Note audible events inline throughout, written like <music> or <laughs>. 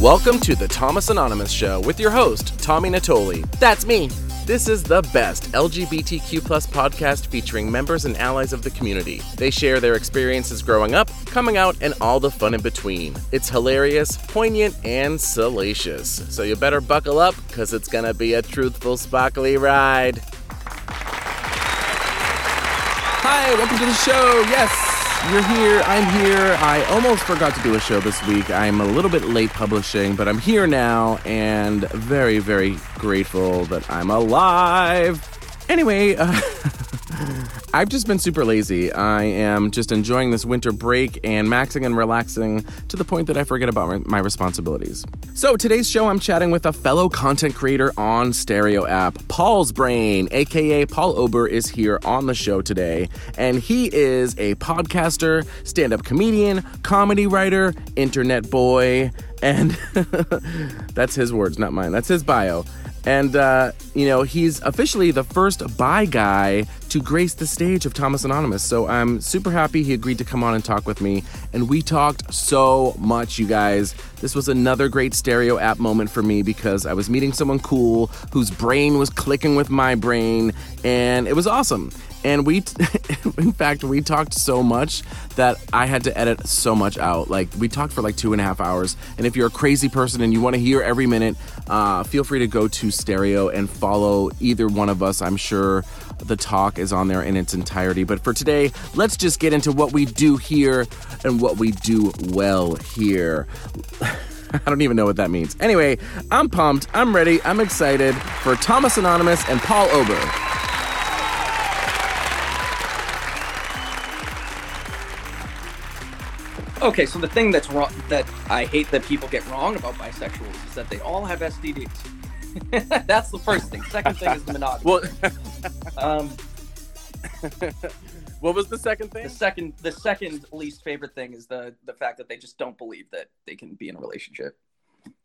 Welcome to the Thomas Anonymous Show with your host, Tommy Natoli. That's me. This is the best LGBTQ plus podcast featuring members and allies of the community. They share their experiences growing up, coming out, and all the fun in between. It's hilarious, poignant, and salacious. So you better buckle up, because it's gonna be a truthful, sparkly ride. Hi, welcome to the show. Yes, you're here. I'm here. I almost forgot to do a show this week. I'm a little bit late publishing, but I'm here now and very, very grateful that I'm alive. Anyway, uh, <laughs> I've just been super lazy. I am just enjoying this winter break and maxing and relaxing to the point that I forget about my responsibilities. So, today's show, I'm chatting with a fellow content creator on Stereo app, Paul's Brain, aka Paul Ober, is here on the show today. And he is a podcaster, stand up comedian, comedy writer, internet boy, and <laughs> that's his words, not mine. That's his bio. And, uh, you know, he's officially the first bi guy to grace the stage of Thomas Anonymous. So I'm super happy he agreed to come on and talk with me. And we talked so much, you guys. This was another great stereo app moment for me because I was meeting someone cool whose brain was clicking with my brain, and it was awesome. And we, <laughs> in fact, we talked so much that I had to edit so much out. Like, we talked for like two and a half hours. And if you're a crazy person and you want to hear every minute, uh, feel free to go to Stereo and follow either one of us. I'm sure the talk is on there in its entirety. But for today, let's just get into what we do here and what we do well here. <laughs> I don't even know what that means. Anyway, I'm pumped. I'm ready. I'm excited for Thomas Anonymous and Paul Ober. Okay, so the thing that's wrong that I hate that people get wrong about bisexuals is that they all have STDs. <laughs> that's the first thing. Second thing is the monogamy. Well, <laughs> Um, <laughs> what was the second thing? the second, the second least favorite thing is the the fact that they just don't believe that they can be in a relationship.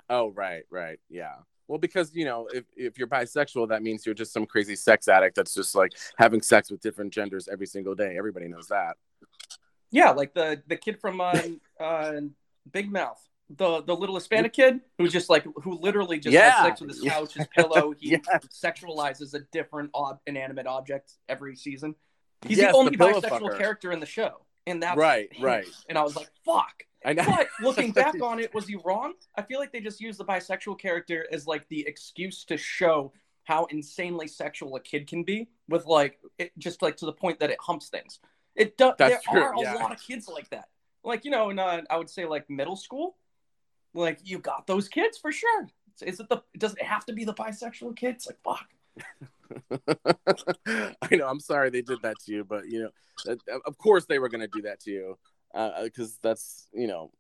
Oh, right, right. Yeah. Well, because, you know, if, if you're bisexual, that means you're just some crazy sex addict that's just like having sex with different genders every single day. Everybody knows that. Yeah, like the the kid from uh, <laughs> uh, Big Mouth, the the little Hispanic kid who just like who literally just Yeah. has sex with his couch, his pillow. <laughs> He sexualizes a different ob- inanimate object every season. He's Yes, the only the bisexual fucker. character in the show, and that's Right, him. right. And I was like, "Fuck." I know. But looking <laughs> back on it, was he wrong? I feel like they just used the bisexual character as like the excuse to show how insanely sexual a kid can be, with like it just like to the point that it humps things. It does. There true, are a yeah. lot of kids like that. Like you know, in uh, I would say like middle school, like you got those kids for sure. Is it the? Does it have to be the bisexual kids? Like fuck. <laughs> I know. I'm sorry they did that to you, but you know, of course they were going to do that to you because that's you know,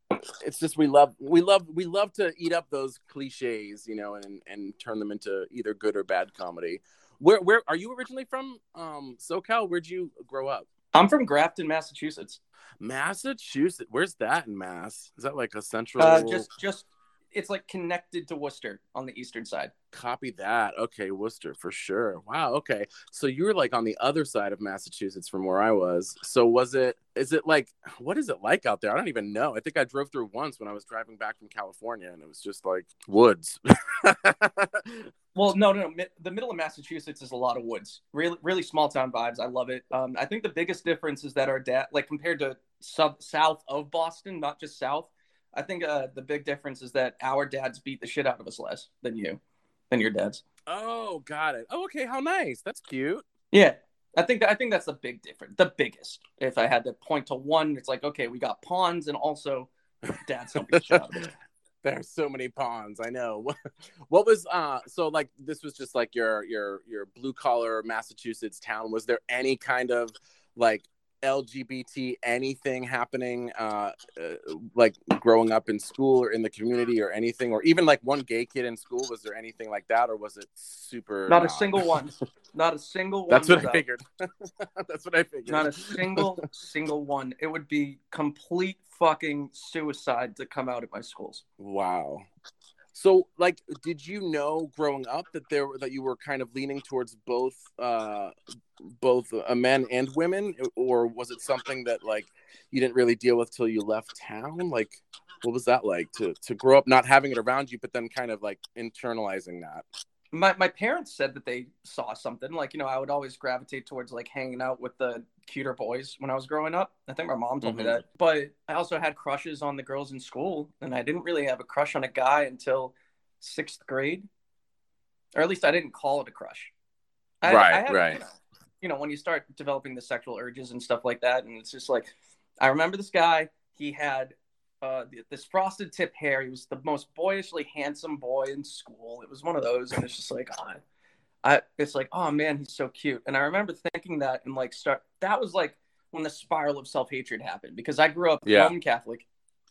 it's just we love we love we love to eat up those cliches, you know, and and turn them into either good or bad comedy. Where where are you originally from? Um, SoCal. Where'd you grow up? I'm from Grafton, Massachusetts. Massachusetts. Where's that in Mass? Is that like a central? Uh, just just it's like connected to Worcester on the eastern side. Copy that. Okay, Worcester for sure. Wow. Okay, so you were like on the other side of Massachusetts from where I was. So was it? Is it like? What is it like out there? I don't even know. I think I drove through once when I was driving back from California, and it was just like woods. <laughs> Well, no, no, no. The middle of Massachusetts is a lot of woods. Really, really small town vibes. I love it. Um, I think the biggest difference is that our dad, like compared to sub- south of Boston, not just south. I think uh, the big difference is that our dads beat the shit out of us less than you, than your dads. oh, got it. Oh, okay. How nice. That's cute. Yeah, I think I think that's the big difference. The biggest. If I had to point to one, it's like okay, we got pawns and also dads don't beat the shit out of us. <laughs> There's so many pawns. I know. <laughs> What was uh? So like this was just like your your your blue collar Massachusetts town. Was there any kind of like LGBT anything happening? Uh, uh, like growing up in school or in the community or anything, or even like one gay kid in school. Was there anything like that, or was it super? Not a single one. <laughs> Not a single one. That's what I figured. <laughs> That's what I figured. Not a single single one. It would be complete fucking suicide to come out at my schools. Wow. So, like, did you know growing up that there that you were kind of leaning towards both, uh, both uh, men and women, or was it something that like you didn't really deal with till you left town? Like, what was that like to to grow up not having it around you, but then kind of like internalizing that? My my parents said that they saw something like you know I would always gravitate towards like hanging out with the cuter boys when I was growing up. I think my mom told mm-hmm. me that. But I also had crushes on the girls in school, and I didn't really have a crush on a guy until sixth grade, or at least I didn't call it a crush. I, right, I had, right. You know, you know, when you start developing the sexual urges and stuff like that, and it's just like, I remember this guy. He had uh, this frosted tip hair. He was the most boyishly handsome boy in school. It was one of those, and it's just like, oh, I, it's like, oh man, he's so cute. And I remember thinking that, and like, start that was like when the spiral of self hatred happened because I grew up yeah. Roman Catholic,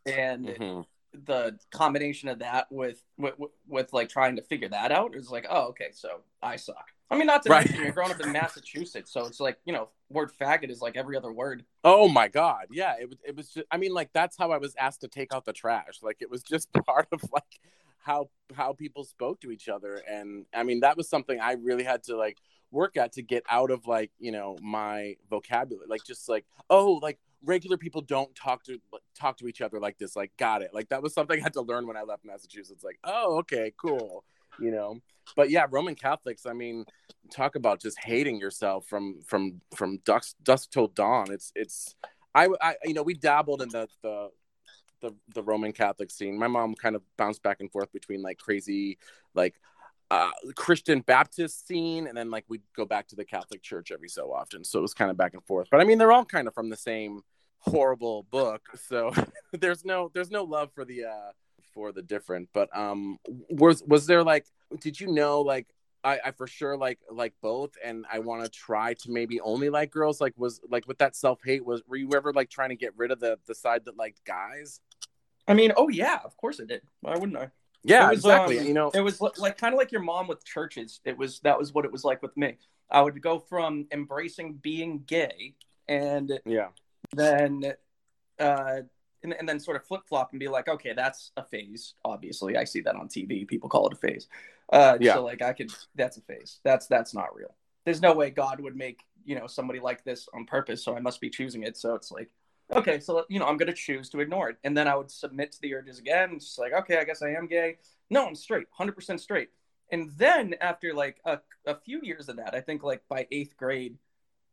and mm-hmm. the combination of that with, with with like trying to figure that out is like, oh, okay, so I suck. I mean, not to right. mention you're growing up in Massachusetts, so it's like you know, word faggot is like every other word. Oh my god, yeah. It was. It was. Just, I mean, like that's how I was asked to take out the trash. Like it was just <laughs> part of like how how people spoke to each other, and I mean that was something I really had to like work at to get out of like you know my vocabulary. Like just like oh like regular people don't talk to talk to each other like this. Like got it. Like that was something I had to learn when I left Massachusetts. Like oh okay cool you know but yeah roman catholics i mean talk about just hating yourself from from from dusk dusk till dawn it's it's i i you know we dabbled in the the the, the roman catholic scene my mom kind of bounced back and forth between like crazy like uh, Christian Baptist scene, and then like we'd go back to the Catholic Church every so often. So it was kind of back and forth. But I mean, they're all kind of from the same horrible book. So <laughs> there's no there's no love for the uh for the different. But um, was was there like, did you know like I, I for sure like like both, and I want to try to maybe only like girls. Like was like with that self hate was were you ever like trying to get rid of the the side that liked guys? I mean, oh yeah, of course I did. Why wouldn't I? Yeah, was, exactly. Um, you know, it was like kind of like your mom with churches. It was that was what it was like with me. I would go from embracing being gay and yeah, then uh, and, and then sort of flip flop and be like, okay, that's a phase. Obviously, I see that on TV. People call it a phase. Uh, yeah. So like, I could. That's a phase. That's that's not real. There's no way God would make you know somebody like this on purpose. So I must be choosing it. So it's like, okay, so you know, I'm gonna choose to ignore it, and then I would submit to the urges again. It's just like, okay, I guess I am gay. No, I'm straight, hundred percent straight. And then after like a, a few years of that, I think like by eighth grade,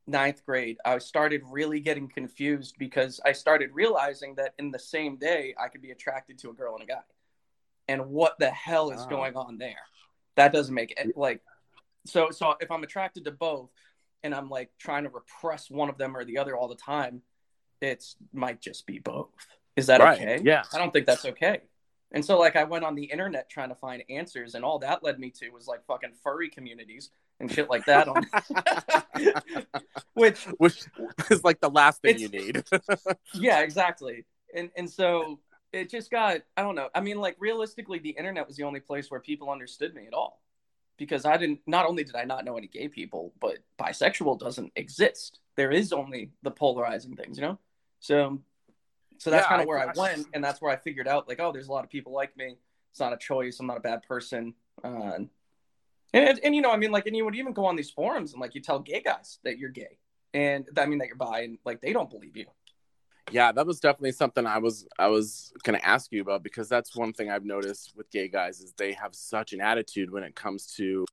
ninth grade, I started really getting confused because I started realizing that in the same day I could be attracted to a girl and a guy. And what the hell is going on there? That doesn't make it like so so if I'm attracted to both and I'm like trying to repress one of them or the other all the time, it's might just be both. Is that right. okay? Yeah. I don't think that's okay. And so like I went on the internet trying to find answers and all that led me to was like fucking furry communities and shit like that on <laughs> which which is like the last thing you need. <laughs> yeah, exactly. And and so it just got I don't know. I mean like realistically the internet was the only place where people understood me at all. Because I didn't not only did I not know any gay people, but bisexual doesn't exist. There is only the polarizing things, you know? So so that's yeah, kind of where I, I, went, and that's where I figured out like, oh, there's a lot of people like me. It's not a choice. I'm not a bad person. Uh, and, and you know, I mean, like, and you would even go on these forums and like you tell gay guys that you're gay, and I mean that you're bi, and like they don't believe you. Yeah, that was definitely something I was I was gonna ask you about because that's one thing I've noticed with gay guys is they have such an attitude when it comes to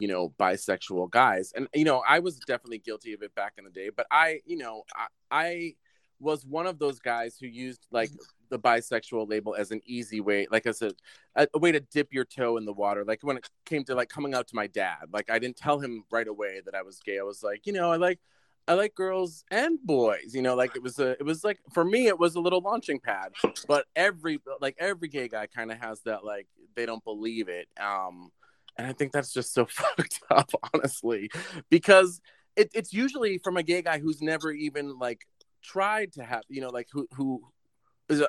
you know bisexual guys and you know i was definitely guilty of it back in the day but i you know i, I was one of those guys who used like the bisexual label as an easy way, like as a, a way to dip your toe in the water. Like when it came to like coming out to my dad, like I didn't tell him right away that I was gay. I was like, you know, I like I like girls and boys. You know, like it was a it was like for me it was a little launching pad. But every like every gay guy kind of has that like they don't believe it. Um and I think that's just so <laughs> fucked up, honestly, because it, it's usually from a gay guy who's never even like tried to have you know like who who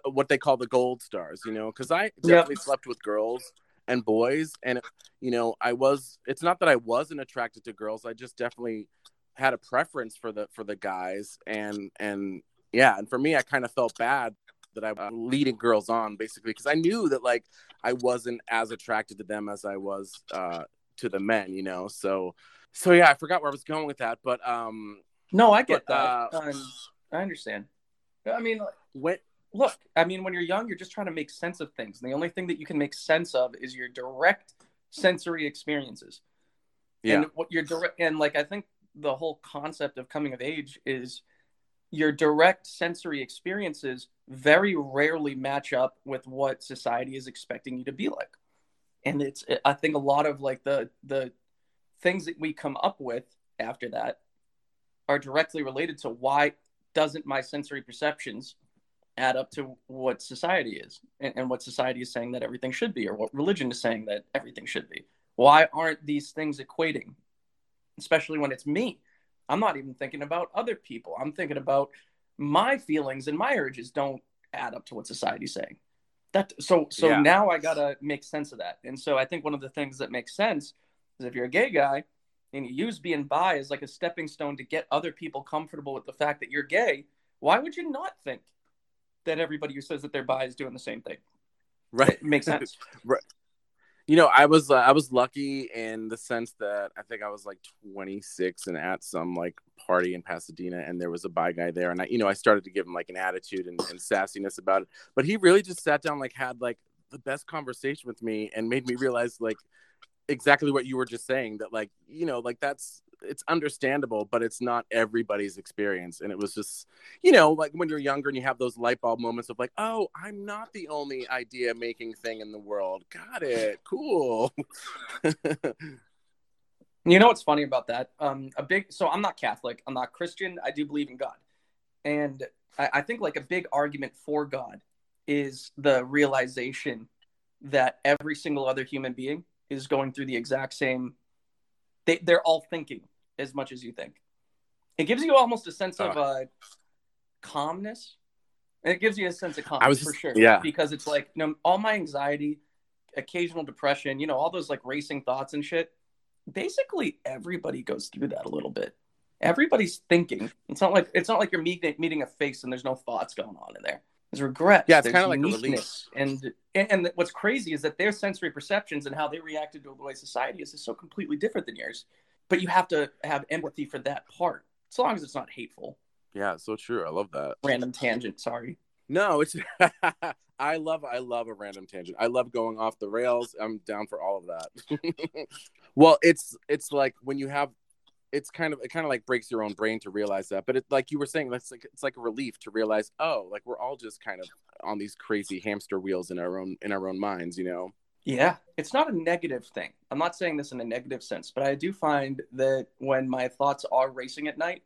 what they call the gold stars you know because i definitely yep. slept with girls and boys and you know i was it's not that i wasn't attracted to girls i just definitely had a preference for the for the guys and and yeah and for me i kind of felt bad that i was leading girls on basically because i knew that like i wasn't as attracted to them as i was uh to the men you know so so yeah i forgot where i was going with that but um no i get but, that uh, um, I understand. I mean, when look, I mean, when you're young, you're just trying to make sense of things. And the only thing that you can make sense of is your direct sensory experiences. Yeah. And what your direct and like I think the whole concept of coming of age is your direct sensory experiences very rarely match up with what society is expecting you to be like. And it's I think a lot of like the the things that we come up with after that are directly related to why doesn't my sensory perceptions add up to what society is and, and, what society is saying that everything should be or what religion is saying that everything should be. Why aren't these things equating? Especially when it's me. I'm not even thinking about other people. I'm thinking about my feelings and my urges don't add up to what society's saying. That so so yeah. now i gotta make sense of that. And so i think one of the things that makes sense is if you're a gay guy and you use being bi as like a stepping stone to get other people comfortable with the fact that you're gay why would you not think that everybody who says that they're bi is doing the same thing. Right, it makes sense. <laughs> right. You know, I was uh, I was lucky in the sense that I think I was like 26 and at some like party in Pasadena, and there was a bi guy there, and I you know I started to give him like an attitude and, and sassiness about it, but he really just sat down like had like the best conversation with me and made me realize like exactly what you were just saying that like you know like that's it's understandable but it's not everybody's experience. And it was just you know like when you're younger and you have those light bulb moments of like oh i'm not the only idea making thing in the world. Got it. Cool. <laughs> You know what's funny about that? Um a big so i'm not catholic. I'm not christian. I do believe in god. And I, I think like a big argument for god is the realization that every single other human being is going through the exact same they, they're all thinking as much as you think. It gives you almost a sense of uh, uh calmness. And it gives you a sense of calmness was, for sure. Yeah. Because it's like you know all my anxiety occasional depression you know all those like racing thoughts and shit basically everybody goes through that a little bit. Everybody's thinking. It's not like it's not like you're meeting meeting a face and there's no thoughts going on in there. There's regret. Yeah, it's kind of like a release. And, and and what's crazy is that their sensory perceptions and how they reacted to the way society is is so completely different than yours. But you have to have empathy for that part, as long as it's not hateful. Yeah, so true. I love that. Random tangent. Sorry. No, it's. <laughs> I love. I love a random tangent. I love going off the rails. I'm down for all of that. <laughs> well, it's it's like when you have it's kind of it kind of like breaks your own brain to realize that but it like you were saying that's like it's like a relief to realize oh like we're all just kind of on these crazy hamster wheels in our own in our own minds you know yeah it's not a negative thing i'm not saying this in a negative sense but i do find that when my thoughts are racing at night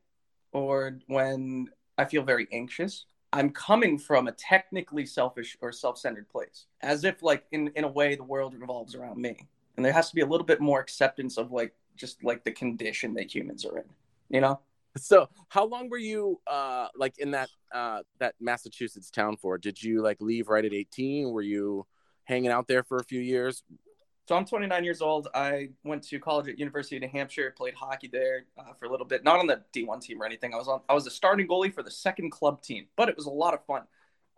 or when i feel very anxious i'm coming from a technically selfish or self-centered place as if like in in a way the world revolves around me and there has to be a little bit more acceptance of like just like the condition that humans are in, you know? So how long were you uh like in that uh that Massachusetts town for? Did you like leave right at 18? Were you hanging out there for a few years? So I'm 29 years old. I went to college at University of New Hampshire, played hockey there uh, for a little bit. Not on the D1 team or anything. I was on. I was a starting goalie for the second club team, but it was a lot of fun.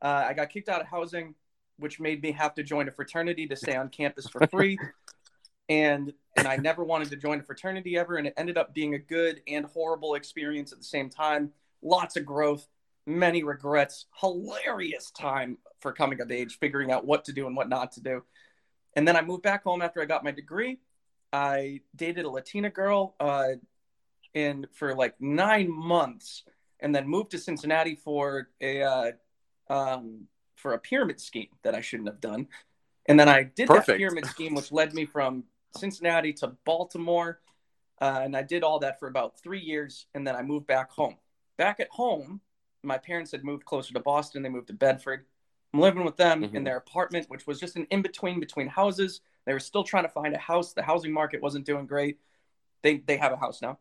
Uh, I got kicked out of housing, which made me have to join a fraternity to stay on campus for free. <laughs> and and I never wanted to join a fraternity ever, and it ended up being a good and horrible experience at the same time. Lots of growth, many regrets, hilarious time for coming of age, figuring out what to do and what not to do. And then I moved back home after I got my degree. I dated a Latina girl uh, in for like nine months, and then moved to Cincinnati for a uh, um, for a pyramid scheme that I shouldn't have done. And then I did Perfect. that pyramid scheme, which led me from Cincinnati to Baltimore. Uh, and I did all that for about three years. And then I moved back home. Back at home, my parents had moved closer to Boston. They moved to Bedford. I'm living with them mm-hmm. in their apartment, which was just an in between between houses. They were still trying to find a house. The housing market wasn't doing great. They they have a house now.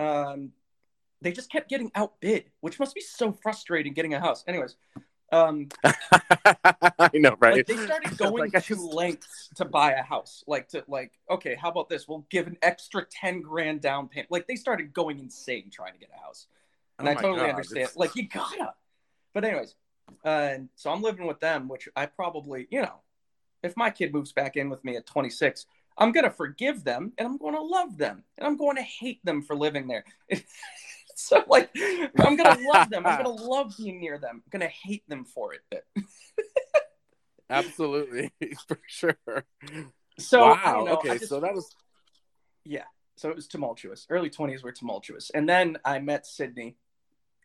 Um, they just kept getting outbid, which must be so frustrating getting a house. Anyways, um, <laughs> I know, right? Like they started <laughs> going like, to just... lengths to buy a house. Like to like, okay, how about this? We'll give an extra ten grand down payment. Like they started going insane trying to get a house, and oh I totally God, understand. It's... Like you gotta. But anyways, uh, so I'm living with them, which I probably, you know, if my kid moves back in with me at 26, I'm gonna forgive them and I'm going to love them and I'm going to hate them for living there. <laughs> so like I'm gonna love them. I'm gonna <laughs> love being near them. I'm gonna hate them for it. <laughs> Absolutely, for sure. So wow. Know, okay, just, so that was yeah. So it was tumultuous. Early 20s were tumultuous, and then I met Sydney,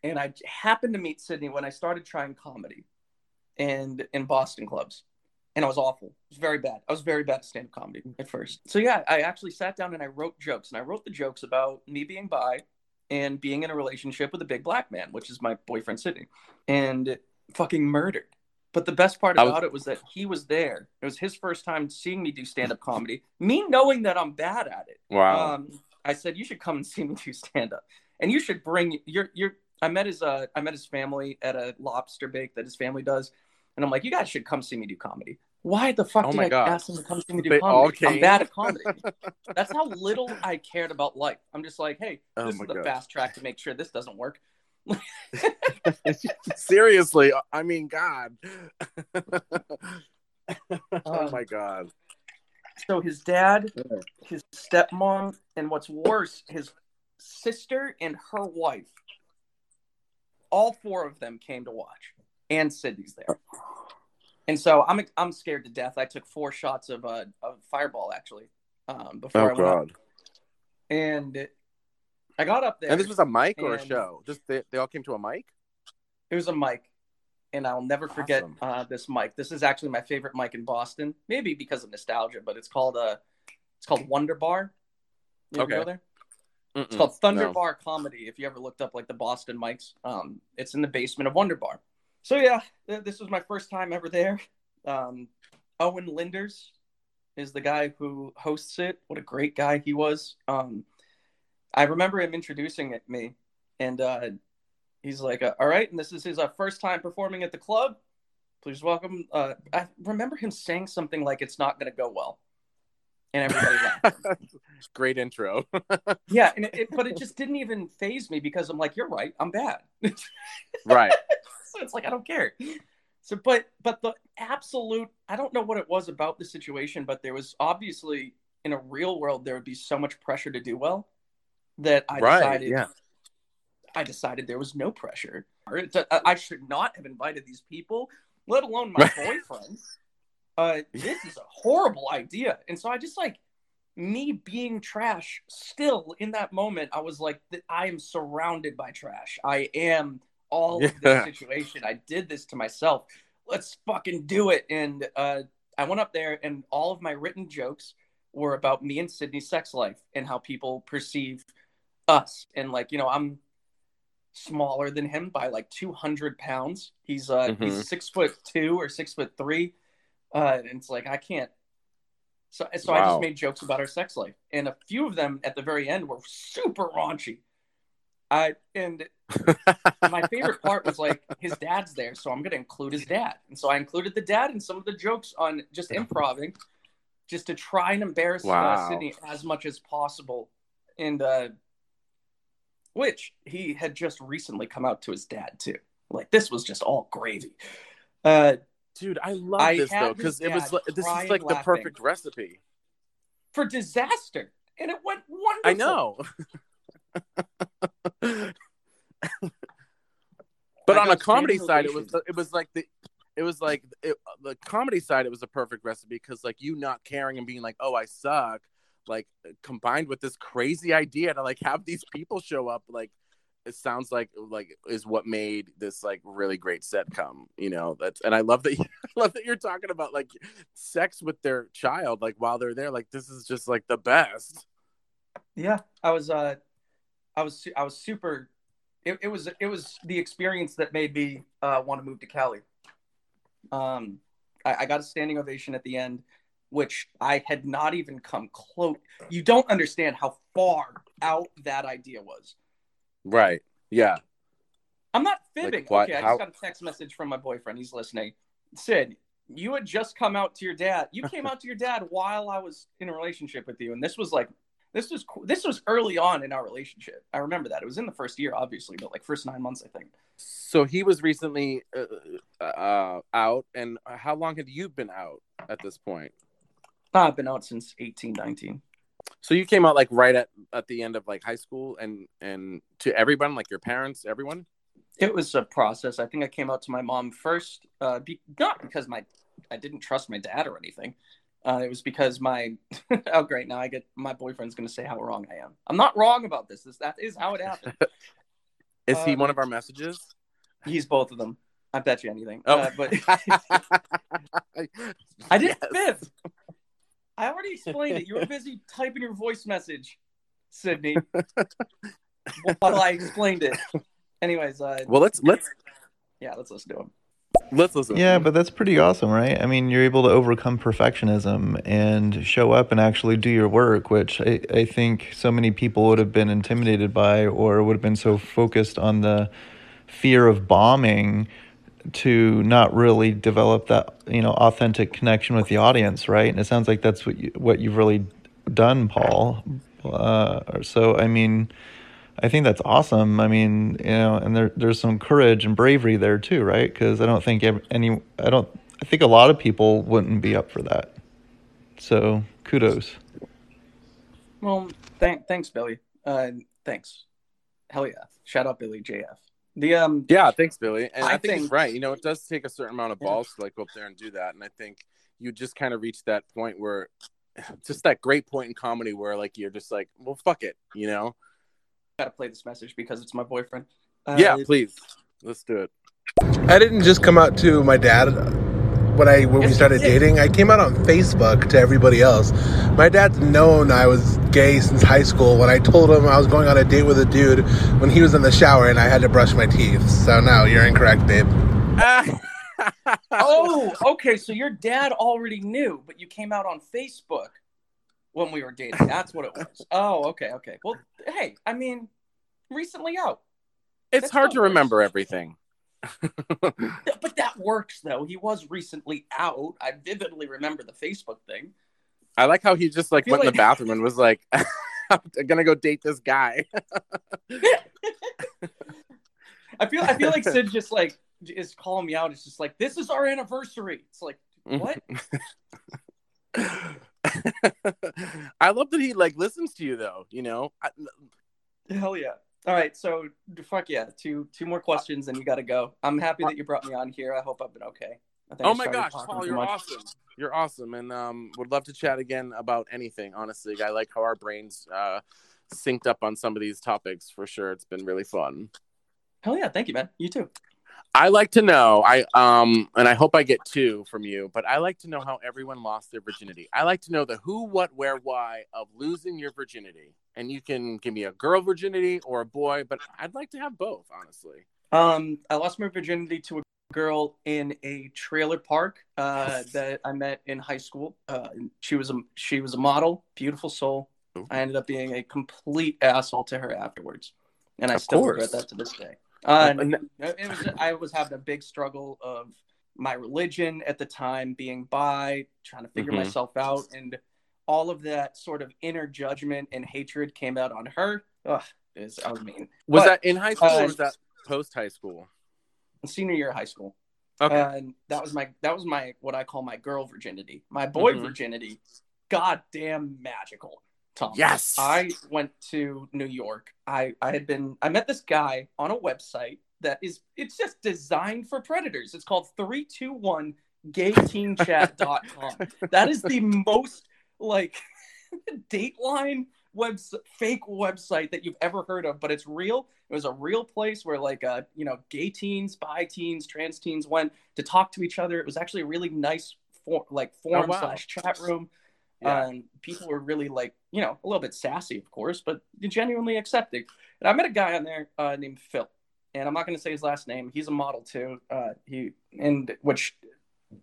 and I happened to meet Sydney when I started trying comedy, and in Boston clubs, and I was awful. It was very bad. I was very bad at stand up comedy at first. So yeah, I actually sat down and I wrote jokes, and I wrote the jokes about me being bi and being in a relationship with a big black man, which is my boyfriend Sydney, and fucking murdered. But the best part about was... it was that he was there. It was his first time seeing me do stand up comedy. Me knowing that I'm bad at it. Wow. Um, I said you should come and see me do stand up, and you should bring your your. I met his uh I met his family at a lobster bake that his family does, and I'm like, you guys should come see me do comedy. Why the fuck oh did I God. ask them to come see me <laughs> do they comedy? I'm bad at comedy. <laughs> That's how little I cared about life. I'm just like, hey, oh this is the God. fast track to make sure this doesn't work. <laughs> Seriously, I mean, God. oh my God. So his dad, his stepmom, and what's worse, his sister and her wife, all four of them came to watch, and Sydney's there. And so I'm I'm scared to death. I took four shots of uh, of fireball actually um, before oh, I went God. Up. And I got up there. And this was a mic or a show? Just they, they all came to a mic? It was a mic. And I'll never awesome. forget uh, this mic. This is actually my favorite mic in Boston. Maybe because of nostalgia, but it's called a it's called Wonder Bar. You okay. there? Mm-mm, it's called Thunder no. Bar Comedy. If you ever looked up like the Boston mics, um, it's in the basement of Wonder Bar. So yeah, th- this was my first time ever there. Um, Owen Linders is the guy who hosts it. What a great guy he was. Um, I remember him introducing it me, and uh, he's like, "All right," and this is his uh, first time performing at the club. Please welcome. Uh, I remember him saying something like, "It's not going to go well," and everybody laughed. <laughs> Great intro. <laughs> yeah, and it, it, but it just didn't even faze me because I'm like, "You're right, I'm bad." <laughs> right. so it's like I don't care. So, but but the absolute, I don't know what it was about the situation, but there was obviously in a real world there would be so much pressure to do well that I right, decided yeah. I decided there was no pressure. Uh, I should not have invited these people, let alone my boyfriend. Uh, <laughs> this is a horrible idea. And so I just like me being trash. Still in that moment, I was like, I am surrounded by trash. I am all yeah. of this <laughs> situation. I did this to myself. Let's fucking do it. And uh, I went up there, and all of my written jokes were about me and Sydney's sex life and how people perceive us. And like, you know, I'm smaller than him by like 200 pounds. He's uh mm-hmm. he's six foot two or six foot three. Uh, and it's like I can't. So so wow. I just made jokes about our sex life, and a few of them at the very end were super raunchy. I and <laughs> my favorite part was like his dad's there, so I'm gonna include his dad, and so I included the dad in some of the jokes on just improving, just to try and embarrass uh, wow. uh, Sydney as much as possible. And uh, which he had just recently come out to his dad too. Like this was just all gravy. Uh, Dude, I love I this though because it was this is like the perfect recipe for disaster, and it went wonderful. I know. <laughs> but I on a comedy side, it was it was like the it was like it, the comedy side. It was a perfect recipe because like you not caring and being like, "Oh, I suck," like combined with this crazy idea to like have these people show up like it sounds like like is what made this like really great set come you know that's and i love that <laughs> you, I love that you're talking about like sex with their child like while they're there like this is just like the best yeah i was uh i was i was super it, it was it was the experience that made me uh want to move to cali um I, I got a standing ovation at the end which I had not even come close. You don't understand how far out that idea was. Right. Yeah. I'm not fibbing. Like what, okay, I just got a text message from my boyfriend. He's listening. Sid, you had just come out to your dad. You came out to your dad while I was in a relationship with you, and this was like this was this was early on in our relationship. I remember that. It was in the first year, obviously, but like first nine months, I think. So he was recently uh, uh, out, and how long had you been out at this point? I've been out since eighteen, nineteen. So you came out like right at at the end of like high school and and to everyone, like your parents, everyone. It was a process. I think I came out to my mom first, uh, be, not because my I didn't trust my dad or anything. Uh, it was because my <laughs> oh great now I get my boyfriend's gonna say how wrong I am. I'm not wrong about this. This that is how it happened. <laughs> is he one of our messages? He's both of them. I bet you anything. Oh. Uh, but <laughs> I did yes. fifth. I already explained it. You were busy typing your voice message, Sydney, while I explained it. Anyways, uh, well, let's let's yeah, let's listen to him. Let's listen. Yeah, but that's pretty awesome, right? I mean, you're able to overcome perfectionism and show up and actually do your work, which I, I think so many people would have been intimidated by or would have been so focused on the fear of bombing to not really develop that you know authentic connection with the audience, right? And it sounds like that's what you, what you've really done, Paul. Uh, so I mean, I think that's awesome. I mean, you know, and there there's some courage and bravery there too, right? Because I don't think any, I don't, I think a lot of people wouldn't be up for that. So kudos. Well, thank, thanks, Billy. Uh, thanks. Hell yeah! Shout out Billy JF. The um yeah, thanks, Billy. And I, I think, think right. You know, it does take a certain amount of balls yeah. to like go up there and do that. And I think you just kind of reach that point where <sighs> just that great point in comedy where like you're just like, well, fuck it, you know gotta play this message because it's my boyfriend. Uh, yeah, please. Let's do it. I didn't just come out to my dad when I when yes, we started dating. I came out on Facebook to everybody else. My dad's known I was gay since high school. When I told him I was going on a date with a dude when he was in the shower and I had to brush my teeth. So no, you're incorrect, babe. <laughs> oh, okay. So your dad already knew, but you came out on Facebook when we were dating. That's what it was. Oh, okay, okay. Well, hey, I mean, recently out. It's That's hard to remember everything. but that works though. He was recently out. I vividly remember the Facebook thing. I like how he just like went like... in the bathroom and was like, <laughs> "I'm gonna go date this guy." <laughs> I feel I feel like Sid just like is calling me out. It's just like this is our anniversary. It's like what? <laughs> I love that he like listens to you though. You know. I... Hell yeah. All right, so fuck yeah, two two more questions and you got to go. I'm happy uh, that you brought me on here. I hope I've been okay. Oh my gosh, Paul, you're much. awesome. You're awesome, and um, would love to chat again about anything. Honestly, I like how our brains uh, synced up on some of these topics for sure. It's been really fun. Hell yeah, thank you, man. You too. I like to know, I um, and I hope I get two from you, but I like to know how everyone lost their virginity. I like to know the who, what, where, why of losing your virginity. And you can give me a girl virginity or a boy, but I'd like to have both, honestly. Um, I lost my virginity to a girl in a trailer park uh, that I met in high school. Uh, she was a she was a model, beautiful soul. Ooh. I ended up being a complete asshole to her afterwards, and I of still course. regret that to this day. Uh, it was, I was having a big struggle of my religion at the time, being bi, trying to figure mm-hmm. myself out, and all of that sort of inner judgment and hatred came out on her. Ugh, is I was mean. Was but, that in high school uh, or was that post high school? Senior year of high school. Okay. And that was my that was my what I call my girl virginity. My boy mm-hmm. virginity, goddamn magical. Tom. Yes. I went to New York. I, I had been I met this guy on a website that is it's just designed for predators. It's called 321 gayteenchat.com. <laughs> that is the most like <laughs> dateline web fake website that you've ever heard of, but it's real. It was a real place where like uh you know gay teens, bi teens, trans teens went to talk to each other. It was actually a really nice for like forum oh, wow. slash chat room. Yeah. And people were really like, you know, a little bit sassy, of course, but genuinely accepting. And I met a guy on there uh, named Phil, and I'm not going to say his last name. He's a model too. Uh, he and which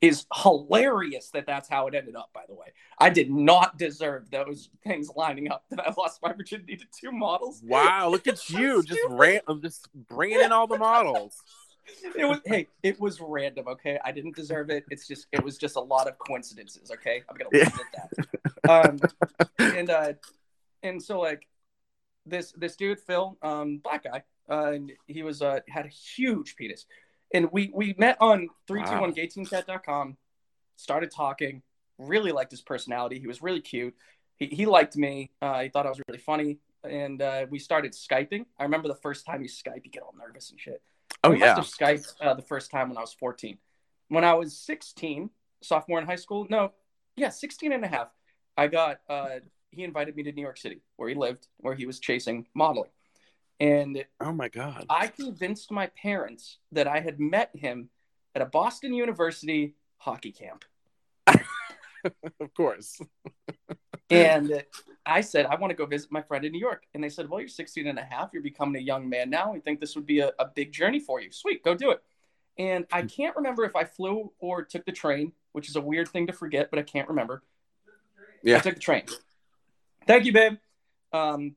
is hilarious that that's how it ended up. By the way, I did not deserve those things lining up. That I lost my virginity to two models. Wow, look at <laughs> you, just ran, just bringing in all the models it was hey, it was random. Okay, I didn't deserve it. It's just it was just a lot of coincidences. Okay, I'm gonna leave it at that. <laughs> Um, and uh, and so like this this dude Phil, um, black guy, uh, and he was uh had a huge penis, and we we met on three two one gayteenchat.com, started talking. Really liked his personality. He was really cute. he, he liked me. Uh, he thought I was really funny, and uh, we started skyping. I remember the first time you Skype, you get all nervous and shit. Oh yeah. must have Skyped uh, the first time when I was 14. When I was 16, sophomore in high school, no, yeah, 16 and a half, I got, uh, he invited me to New York City where he lived, where he was chasing modeling. And Oh my god. I convinced my parents that I had met him at a Boston University hockey camp. <laughs> of course. And I said, I want to go visit my friend in New York. And they said, Well, you're 16 and a half. You're becoming a young man now. We think this would be a, a big journey for you. Sweet, go do it. And I can't remember if I flew or took the train, which is a weird thing to forget, but I can't remember. Yeah. I took the train. Thank you, babe. Um,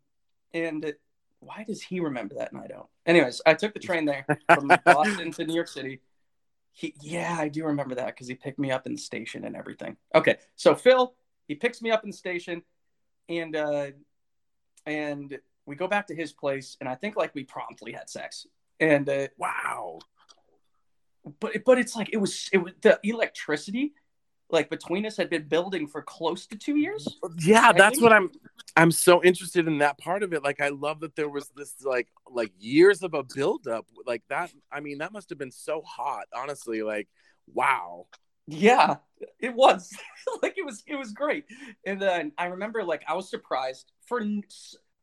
and why does he remember that and I don't? Anyways, I took the train there from <laughs> Boston to New York City. He, yeah, I do remember that because he picked me up in the station and everything. Okay, so Phil, he picks me up in the station, and uh, and we go back to his place, and I think like we promptly had sex, and uh, Wow. but but it's like it was it was the electricity like between us had been building for close to two years. Yeah, that's what I'm I'm so interested in that part of it. Like I love that there was this like like years of a buildup. Like that I mean, that must have been so hot, honestly. Like, wow. Yeah, it was <laughs> like it was it was great. And then I remember like I was surprised for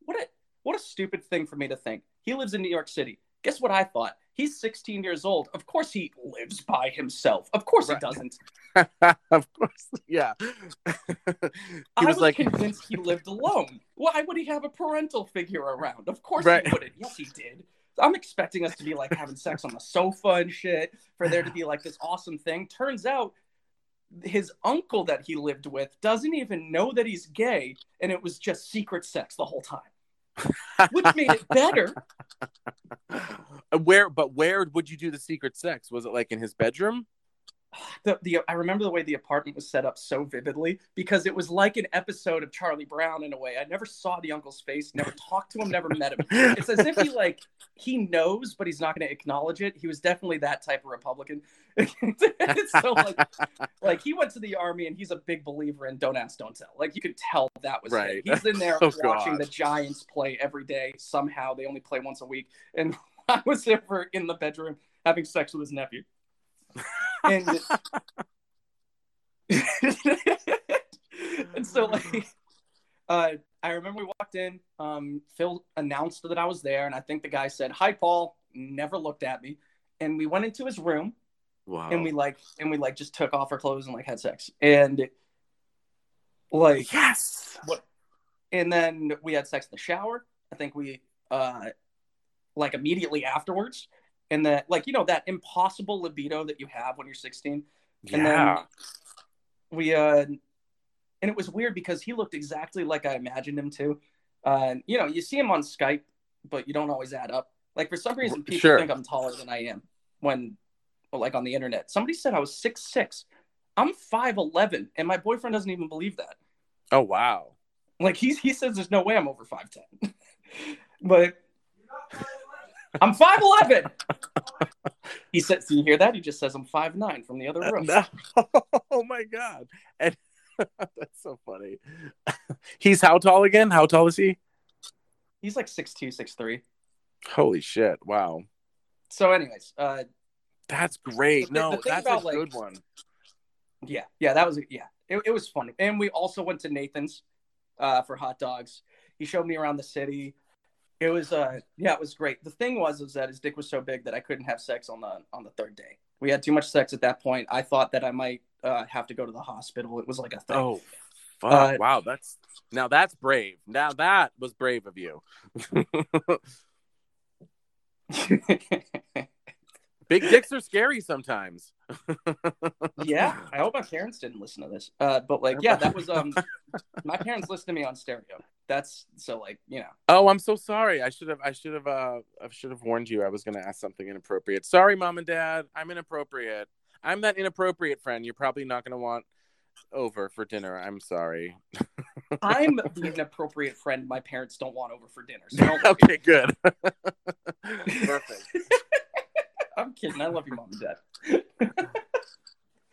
what a what a stupid thing for me to think. He lives in New York City. Guess what I thought? He's 16 years old. Of course he lives by himself. Of course Right. he doesn't. <laughs> of course. Yeah. <laughs> he I was was like convinced he lived alone. Why would he have a parental figure around? Of course Right. he wouldn't. Yes, he did. I'm expecting us to be like having sex on the sofa and shit, for there to be like this awesome thing. Turns out his uncle that he lived with doesn't even know that he's gay, and it was just secret sex the whole time, which made it better. <laughs> where but where would you do the secret sex? Was it like in his bedroom? The, the I remember the way the apartment was set up so vividly because it was like an episode of Charlie Brown in a way. I never saw the uncle's face, never talked to him, never met him. It's as if he <laughs> like he knows, but he's not going to acknowledge it. He was definitely that type of Republican. <laughs> so like, like he went to the army and he's a big believer in don't ask, don't tell. Like you could tell that was Right. it. He's in there <laughs> Oh, watching God. the Giants play every day. Somehow they only play once a week, and I was ever in the bedroom having sex with his nephew. And <laughs> and so like uh I remember we walked in, um, Phil announced that I was there, and I think the guy said, Hi Paul, never looked at me. And we went into his room Wow. and we like and we like just took off our clothes and like had sex. And like yes. What? And then we had sex in the shower. I think we uh like immediately afterwards. And that like you know that impossible libido that you have when you're 16. And yeah. then we uh and it was weird because he looked exactly like I imagined him to. Uh you know, you see him on Skype, but you don't always add up. Like for some reason people Sure. think I'm taller than I am when well, like on the internet. Somebody said I was six six. I'm five eleven, and my boyfriend doesn't even believe that. oh wow. Like he's he says there's no way I'm over five ten. <laughs> but I'm five eleven. <laughs> he says, "Do you hear that?" He just says I'm five nine from the other room. No. <laughs> Oh my god. And <laughs> that's so funny. He's how tall again? How tall is he? He's like six two, six three. Holy shit. Wow. So, anyways, uh, That's great. The no, the that's about, a like- good one. yeah, yeah, that was yeah, it, it was fun. And we also went to Nathan's uh, for hot dogs. He showed me around the city. It was uh, yeah, it was great. The thing was, is that his dick was so big that I couldn't have sex on the on the third day. We had too much sex at that point. I thought that I might uh, have to go to the hospital. It was like a thing. Oh, fuck. Uh, wow. That's now that's brave. Now that was brave of you. <laughs> Big dicks are scary sometimes. <laughs> yeah, I hope my parents didn't listen to this. Uh, but like, yeah, that was um, <laughs> my parents listened to me on stereo. That's so like you know. Oh, I'm so sorry. I should have. I should have. Uh, I should have warned you. I was going to ask something inappropriate. Sorry, mom and dad. I'm inappropriate. I'm that inappropriate friend. You're probably not going to want over for dinner. I'm sorry. <laughs> I'm the inappropriate friend my parents don't want over for dinner. So <laughs> okay, good. <laughs> Perfect. I'm kidding. I love you, mom and dad.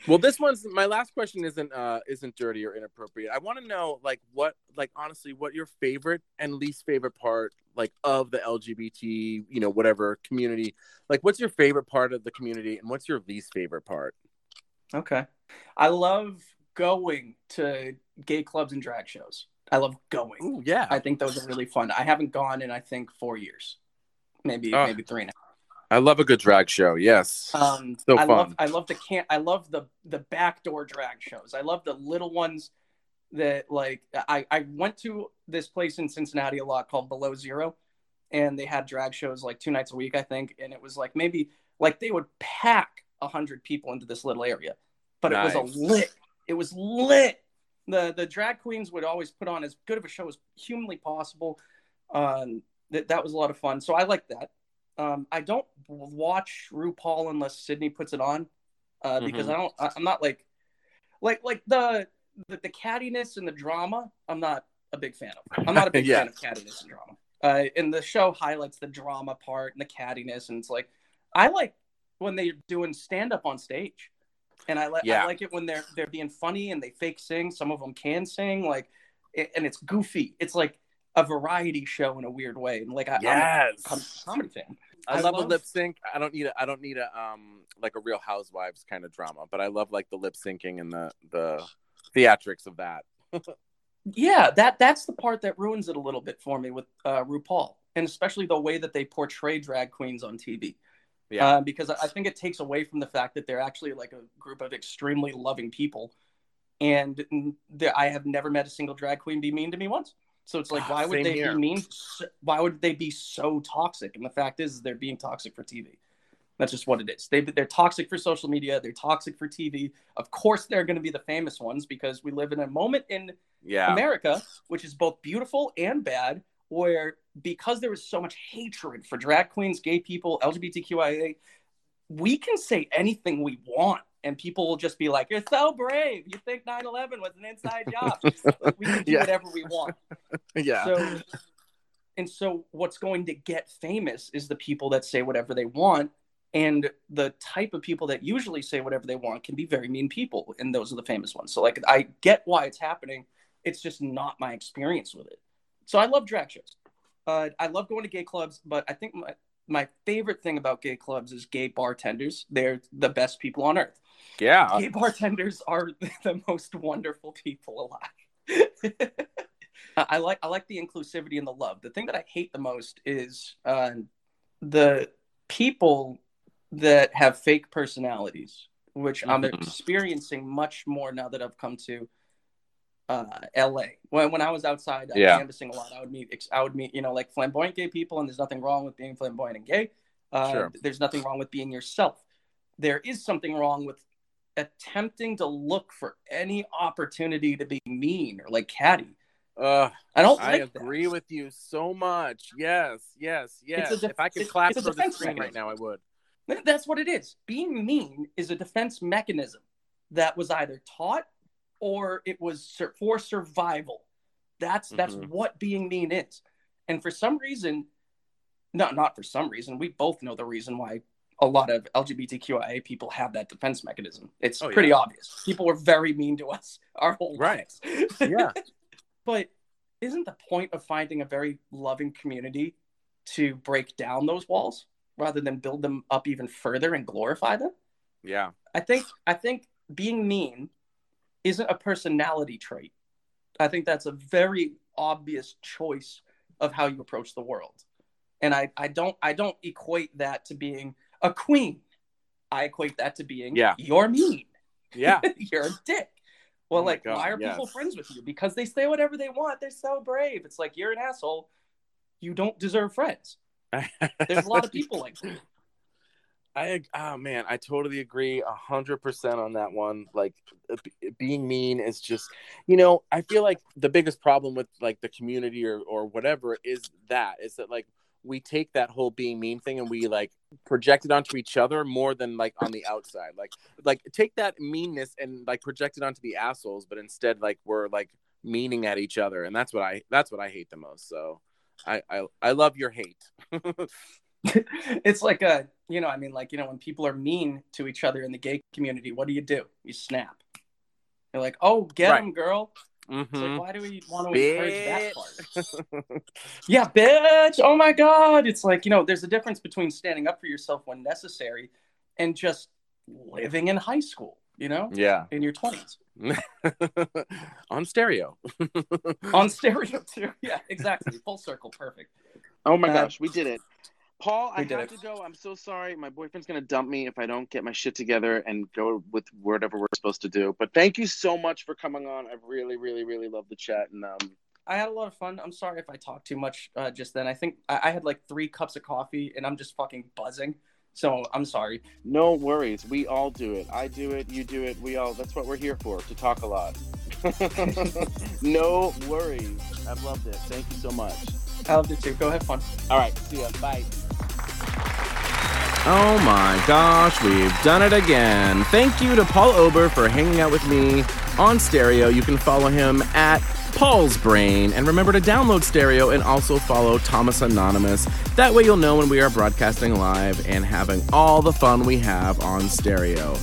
Well, this one's my last question isn't uh isn't dirty or inappropriate. I want to know like what like honestly what your favorite and least favorite part like of the LGBT, you know, whatever community. Like what's your favorite part of the community and what's your least favorite part? Okay. I love going to gay clubs and drag shows. I love going. Ooh, yeah. I think those are really fun. I haven't gone in I think 4 years. Maybe uh, maybe 3 now. I love a good drag show. Yes, um, so I fun. love I love the can I love the the backdoor drag shows. I love the little ones that like I I went to this place in Cincinnati a lot called Below Zero, and they had drag shows like two nights a week I think, and it was like maybe like they would pack a hundred people into this little area, but nice. it was a lit. It was lit. The the drag queens would always put on as good of a show as humanly possible. Um, that that was a lot of fun. So I like that. Um, I don't watch RuPaul unless Sydney puts it on, uh, because mm-hmm. I don't. I, am not like, like like the, the the cattiness and the drama. I'm not a big fan of. I'm not a <laughs> big yeah. fan of cattiness and drama. Uh, and the show highlights the drama part and the cattiness, and it's like I like when they're doing stand up on stage, and I like yeah. I like it when they're they're being funny and they fake sing. Some of them can sing, like, and it's goofy. It's like a variety show in a weird way. And like I, yes. I'm, a, I'm a comedy fan. I, I love, love, a lip sync. I don't need a I don't need a um like a Real Housewives kind of drama, but I love like the lip syncing and the the theatrics of that. yeah, that that's the part that ruins it a little bit for me with uh, RuPaul, and especially the way that they portray drag queens on TV. Yeah, uh, because I think it takes away from the fact that they're actually like a group of extremely loving people, and I have never met a single drag queen be mean to me once. So it's like, ah, why would they here. be mean? Why would they be so toxic? And the fact is, they're being toxic for TV. That's just what it is. They, they're toxic for social media. They're toxic for TV. Of course, they're going to be the famous ones because we live in a moment in yeah. America, which is both beautiful and bad, where because there is so much hatred for drag queens, gay people, LGBTQIA, we can say anything we want and people will just be like, "You're so brave. You think 9/11 was an inside job? <laughs> we can do yeah. whatever we want." <laughs> Yeah. So, and so, what's going to get famous is the people that say whatever they want, and the type of people that usually say whatever they want can be very mean people, and those are the famous ones. So, like, I get why it's happening. It's just not my experience with it. So, I love drag shows. Uh, I love going to gay clubs, but I think my, my favorite thing about gay clubs is gay bartenders. They're the best people on earth. Yeah. Gay bartenders are <laughs> the most wonderful people alive. <laughs> I like I like the inclusivity and the love. The thing that I hate the most is uh, the people that have fake personalities, which mm-hmm. I'm experiencing much more now that I've come to uh, LA. When when I was outside uh, yeah. canvassing a lot, I would meet I would meet you know like flamboyant gay people, and there's nothing wrong with being flamboyant and gay. Uh, sure. There's nothing wrong with being yourself. There is something wrong with attempting to look for any opportunity to be mean or like catty. Uh, I don't. I agree that. with you so much. Yes, yes, yes. Def- if I could clap for the screen mechanism. right now, I would. That's what it is. Being mean is a defense mechanism that was either taught or it was for survival. That's that's mm-hmm. what being mean is. And for some reason, no, not for some reason, we both know the reason why a lot of LGBTQIA people have that defense mechanism. It's oh, pretty yeah. obvious. People were very mean to us <laughs> our whole right. lives. yeah. <laughs> But isn't the point of finding a very loving community to break down those walls rather than build them up even further and glorify them? Yeah. I think I think being mean isn't a personality trait. I think that's a very obvious choice of how you approach the world. And I, I don't I don't equate that to being a queen. I equate that to being yeah. you're mean. Yeah. <laughs> you're a dick. Well, oh like, God, why are yes. people friends with you? Because they say whatever they want. They're so brave. It's like you're an asshole. You don't deserve friends. <laughs> There's a lot of people like that. I oh man, I totally agree a hundred percent on that one. Like being mean is just, you know, I feel like the biggest problem with like the community or or whatever is that is that like we take that whole being mean thing and we like project it onto each other more than like on the outside. Like like take that meanness and like project it onto the assholes, but instead like we're like meaning at each other, and that's what I that's what I hate the most. So I I, I love your hate. <laughs> <laughs> it's like a you know, I mean, like, you know, when people are mean to each other in the gay community, what do you do? You snap. You're like, oh, get Right. him, girl. Mhm. It's like, why do we want to encourage that part? <laughs> yeah, bitch. Oh my God. It's like, you know, there's a difference between standing up for yourself when necessary and just living in high school, you know, yeah. in your 20s. <laughs> On stereo. On stereo, too. Yeah, exactly. Full circle. Perfect. Oh my Uh, gosh, we did it. Paul, I we did have it. to go. I'm so sorry. My boyfriend's gonna dump me if I don't get my shit together and go with whatever we're supposed to do. But thank you so much for coming on. I've really, really, really loved the chat. And um, I had a lot of fun. I'm sorry if I talked too much uh, just then. I think I, I had like three cups of coffee and I'm just fucking buzzing. So I'm sorry. no worries. We all do it. I do it. You do it. We all. That's what we're here for. To talk a lot. <laughs> no worries. I've loved it. Thank you so much. I loved it too. Go have fun. All right. See ya. Bye. Oh my gosh, we've done it again. Thank you to Paul Ober for hanging out with me on stereo. You can follow him at Paul's Brain. And remember to download stereo and also follow Thomas Anonymous. That way you'll know when we are broadcasting live and having all the fun we have on stereo.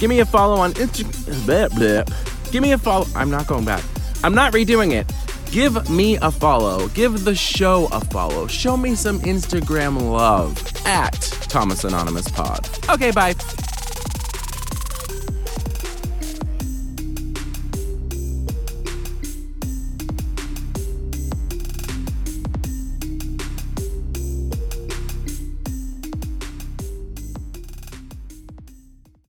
Give me a follow on Instagram. <laughs> Give me a follow. I'm not going back. I'm not redoing it. Give me a follow. Give the show a follow. Show me some Instagram love at Thomas Anonymous Pod. Okay, bye.